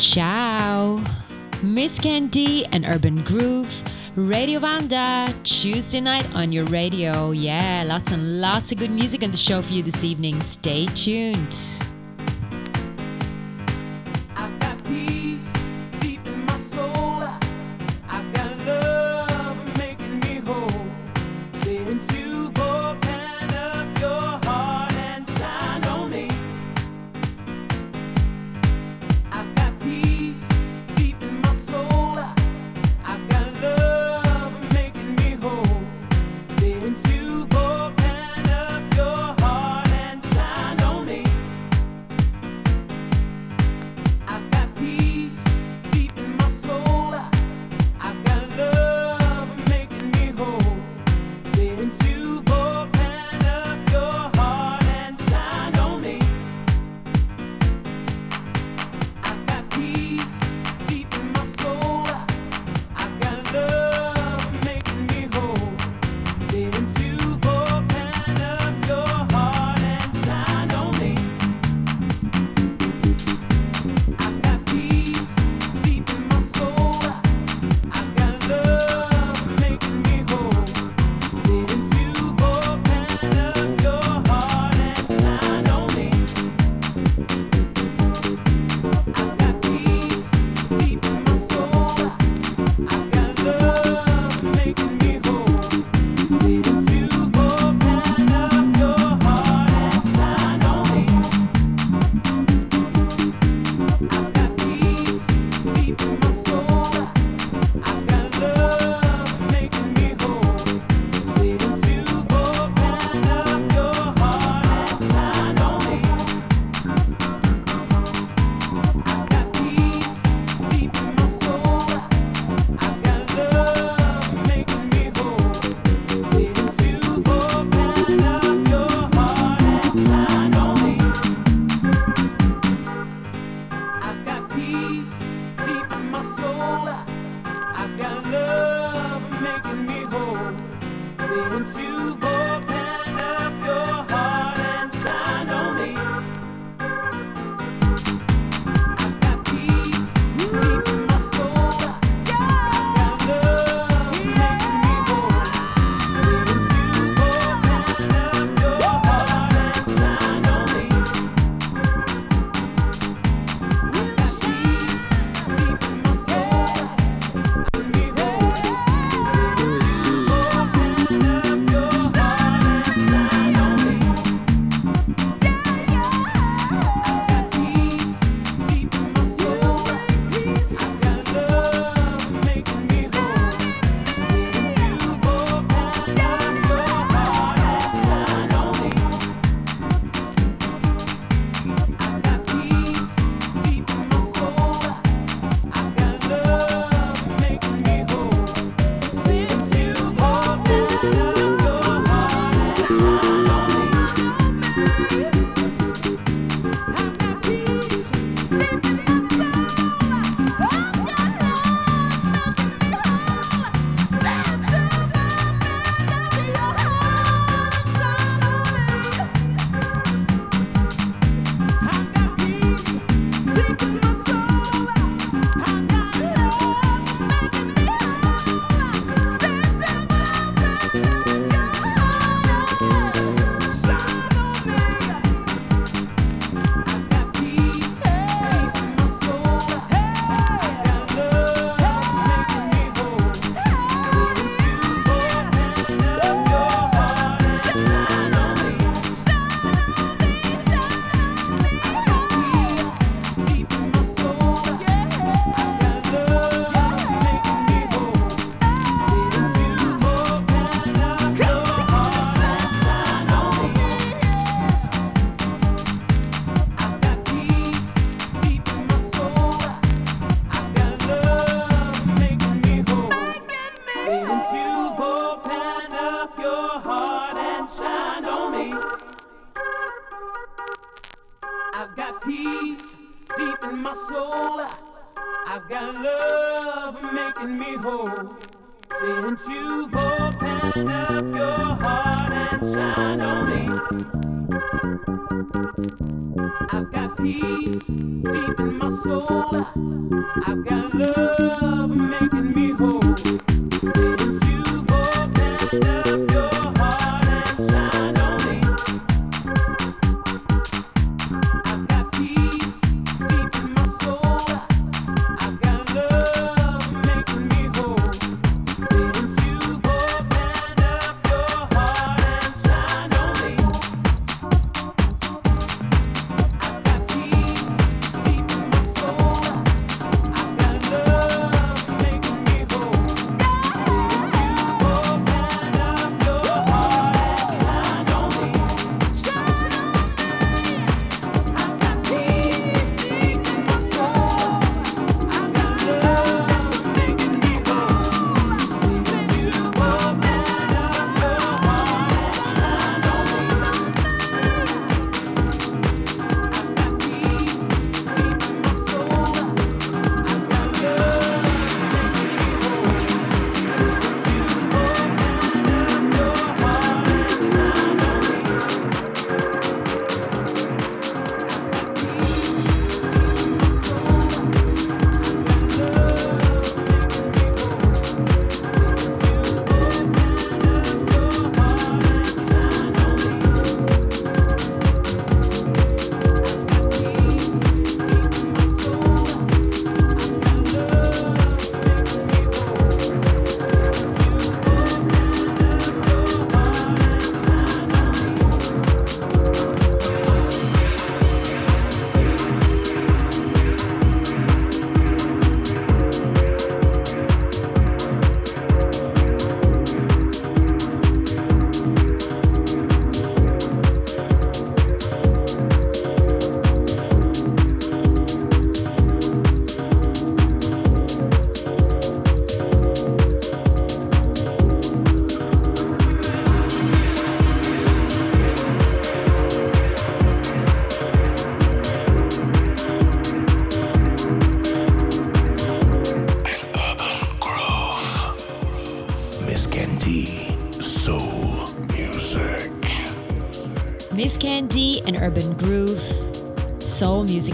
Ciao. Miss Candy and Urban Groove. Radio Vanda, Tuesday night on your radio. Yeah, lots and lots of good music on the show for you this evening. Stay tuned.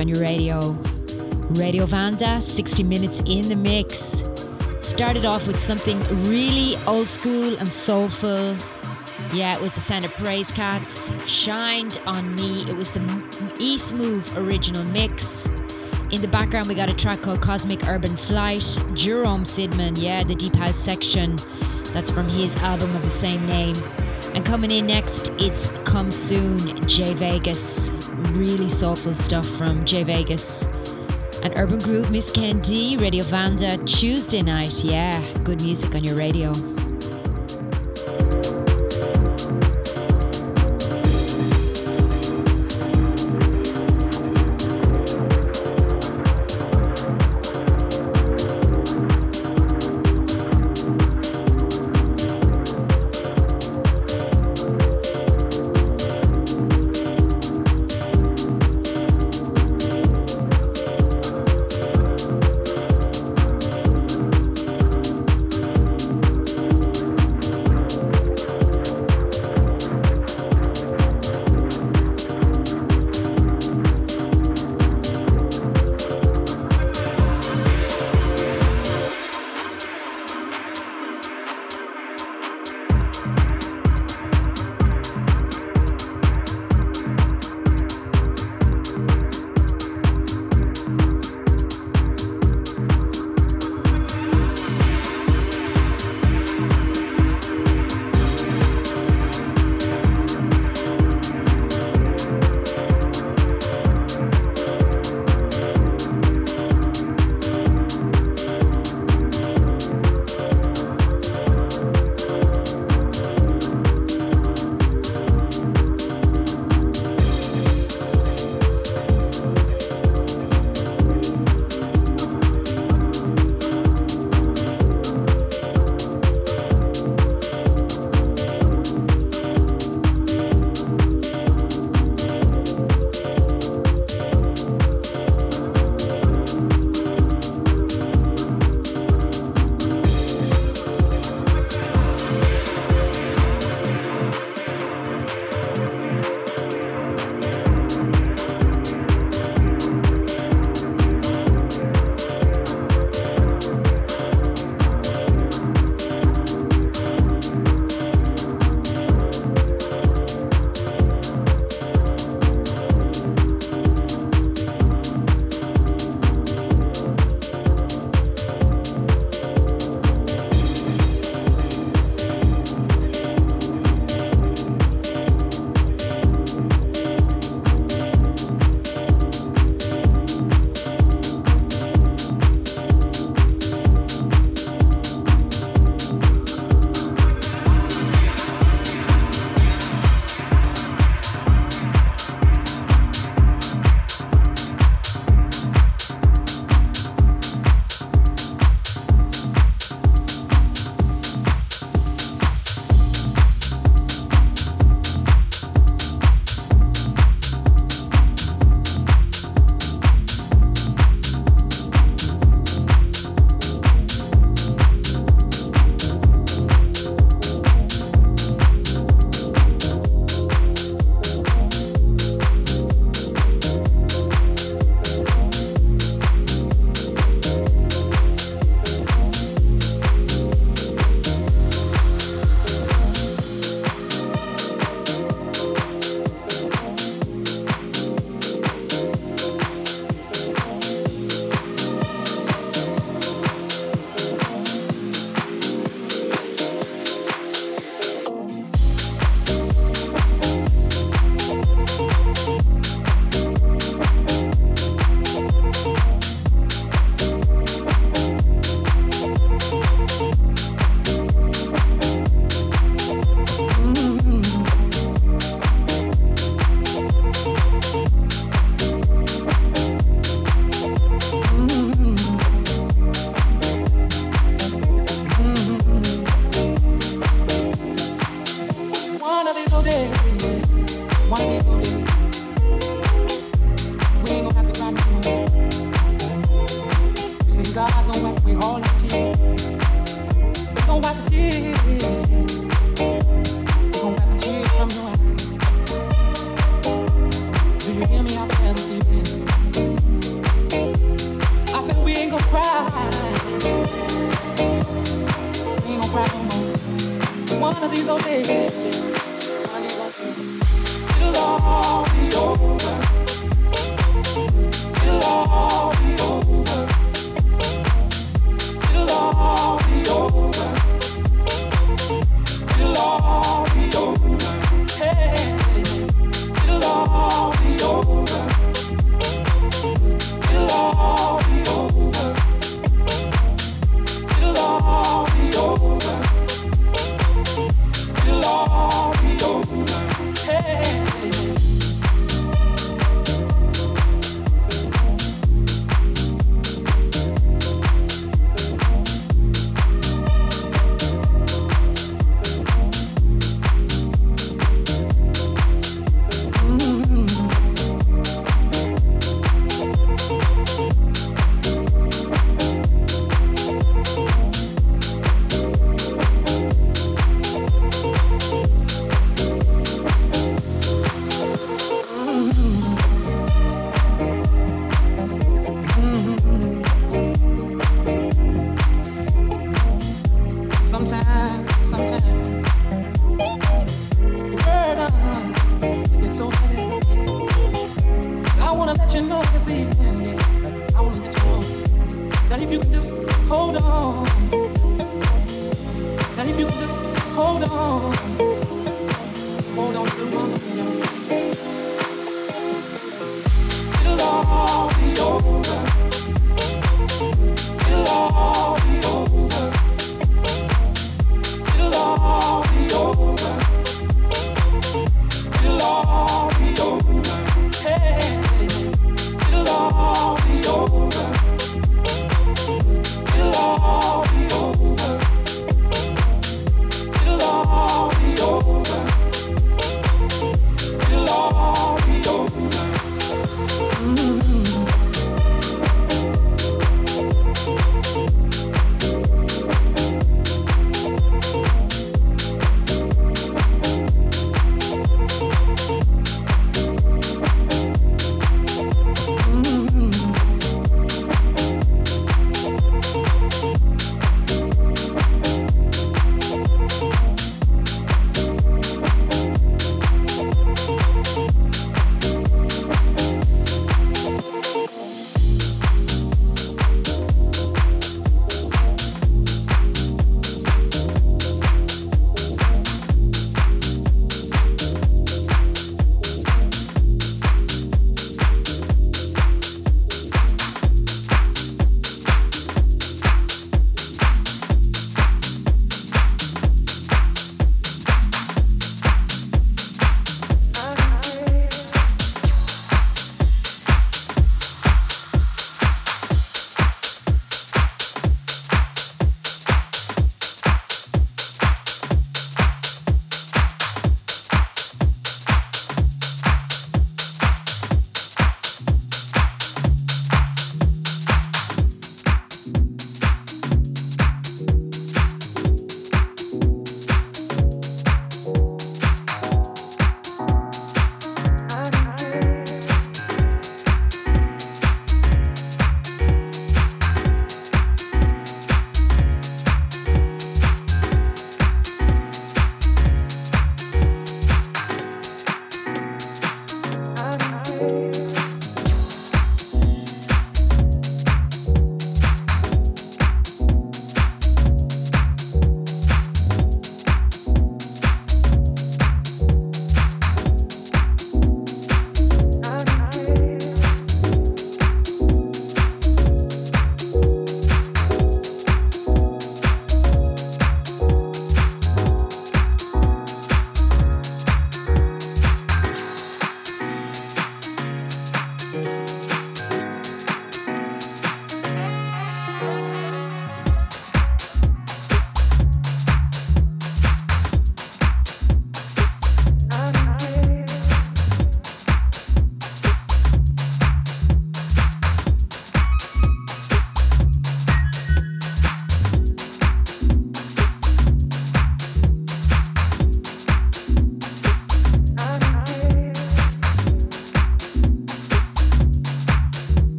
On your radio. Radio Vanda, 60 minutes in the mix. Started off with something really old school and soulful. Yeah, it was the sound of Praise Cats. Shined on me. It was the East Move original mix. In the background, we got a track called Cosmic Urban Flight. Jerome Sydenham, yeah, the Deep House section. That's from his album of the same name. And coming in next, it's Come Soon, Jay Vegas really soulful stuff from Jay Vegas. And Urban Groove, Miss Candy, Radio Vanda, Tuesday night. Yeah, good music on your radio.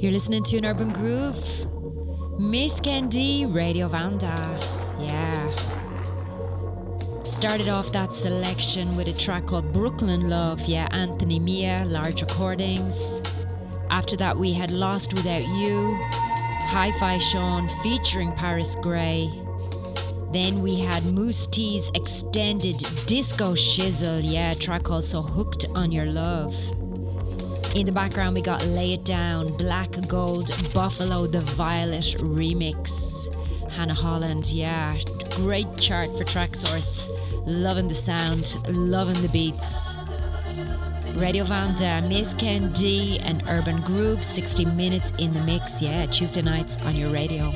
You're listening to an urban groove. Miss Candy, Radio Vanda. Yeah. Started off that selection with a track called Brooklyn Love. Yeah, Anthony Mia, Large Recordings. After that, we had Lost Without You, Hi Fi Sean featuring Paris Grey. Then we had Moose T's extended disco shizzle, yeah, track called So Hooked on Your Love. In the background, we got Lay It Down, Black Gold, Buffalo the Violet remix. Hannah Holland, yeah, great chart for Traxsource. Loving the sound, loving the beats. Radio Vanda, Miss D, and Urban Groove, 60 minutes in the mix, yeah, Tuesday nights on your radio.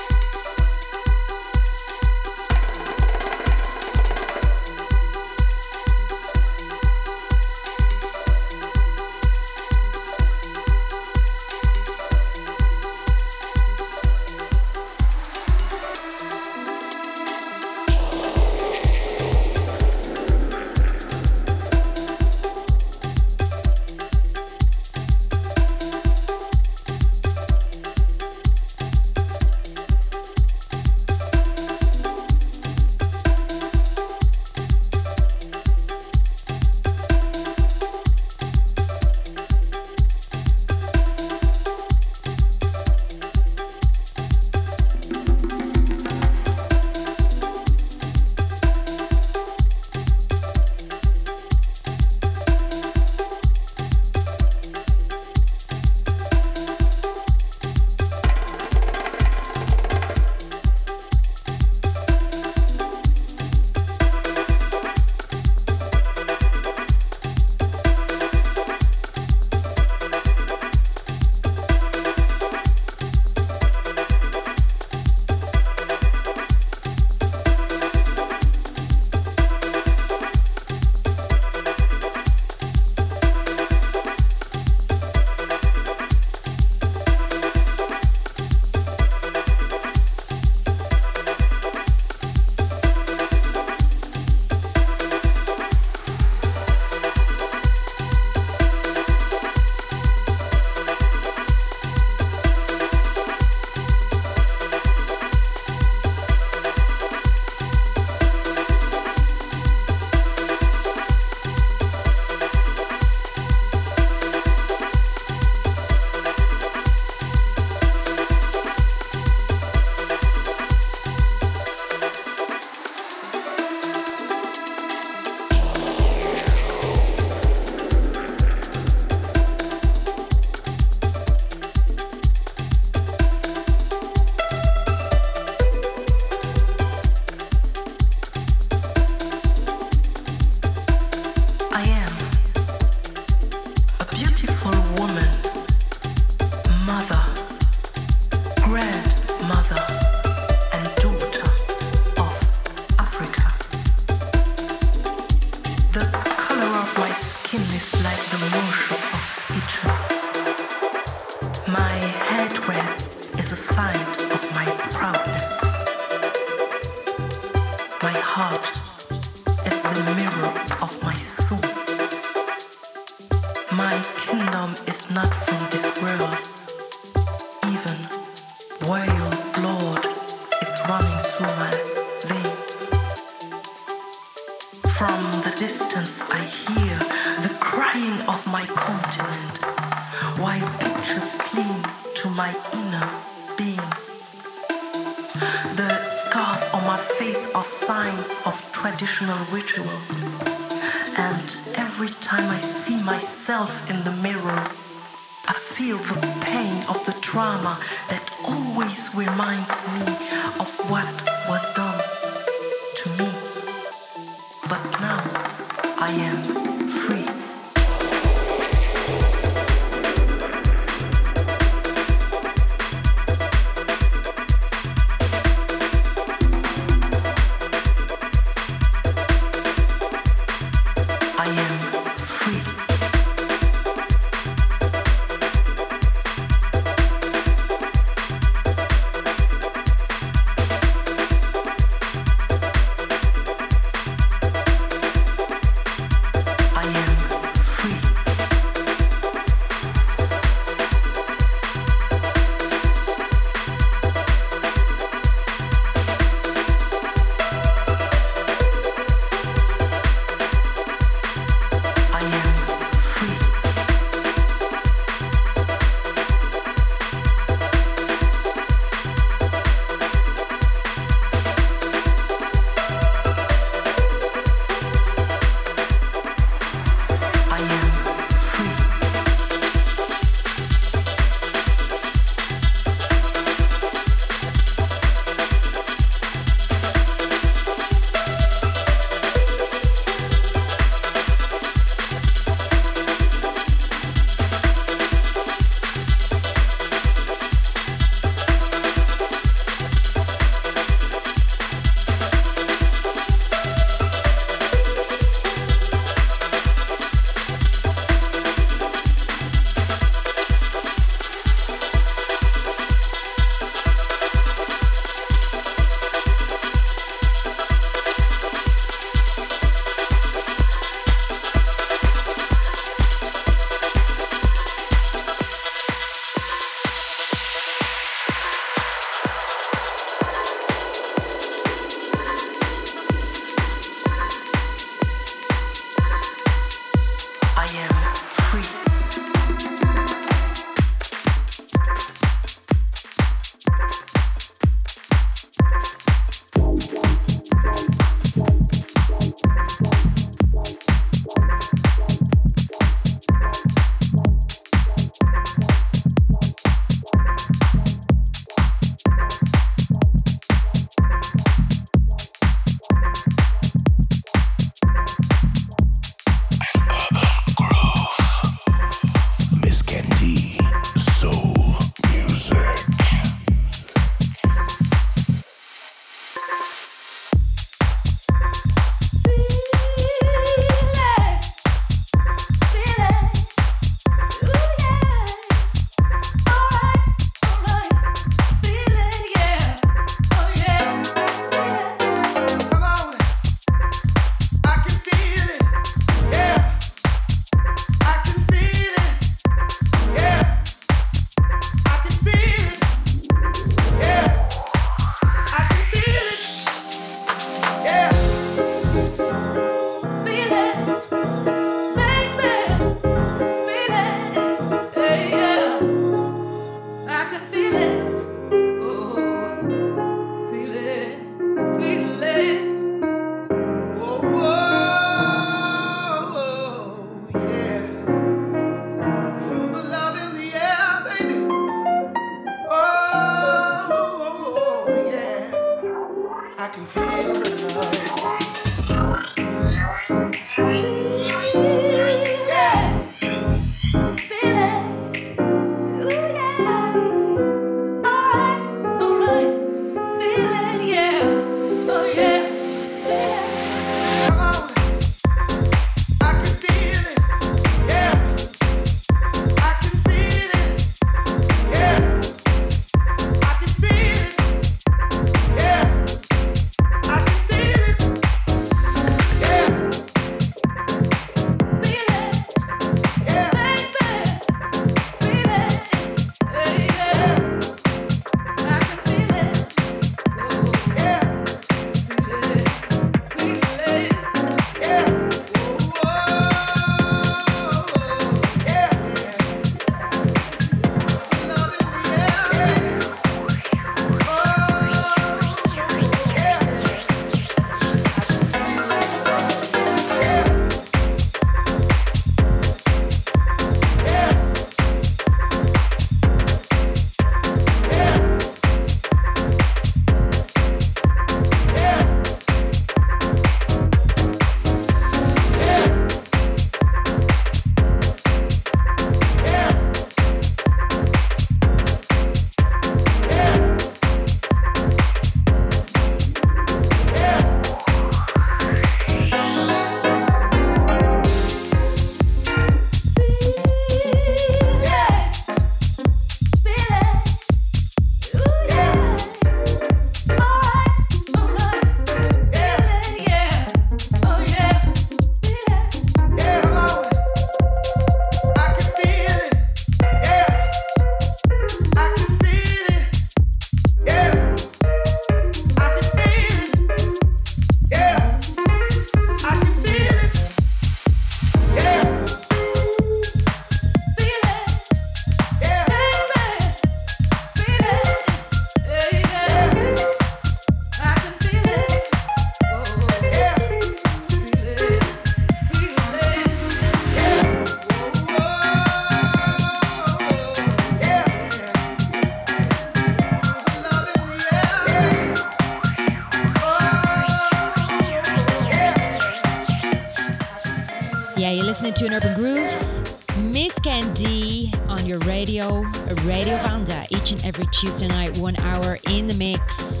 Tuesday night, one hour in the mix.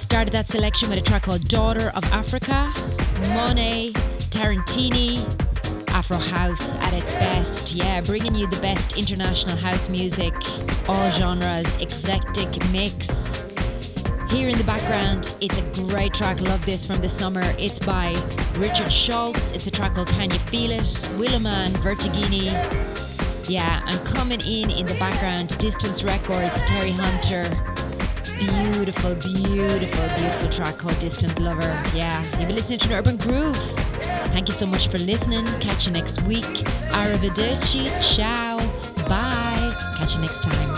Started that selection with a track called Daughter of Africa, Monet, Tarantini, Afro House at its best. Yeah, bringing you the best international house music, all genres, eclectic mix. Here in the background, it's a great track. Love this from the summer. It's by Richard Schultz. It's a track called Can You Feel It? Williman, Vertigini, yeah, I'm coming in in the background. Distance Records, Terry Hunter. Beautiful, beautiful, beautiful track called Distant Lover. Yeah, you've been listening to an Urban Groove. Thank you so much for listening. Catch you next week. Arrivederci. Ciao. Bye. Catch you next time.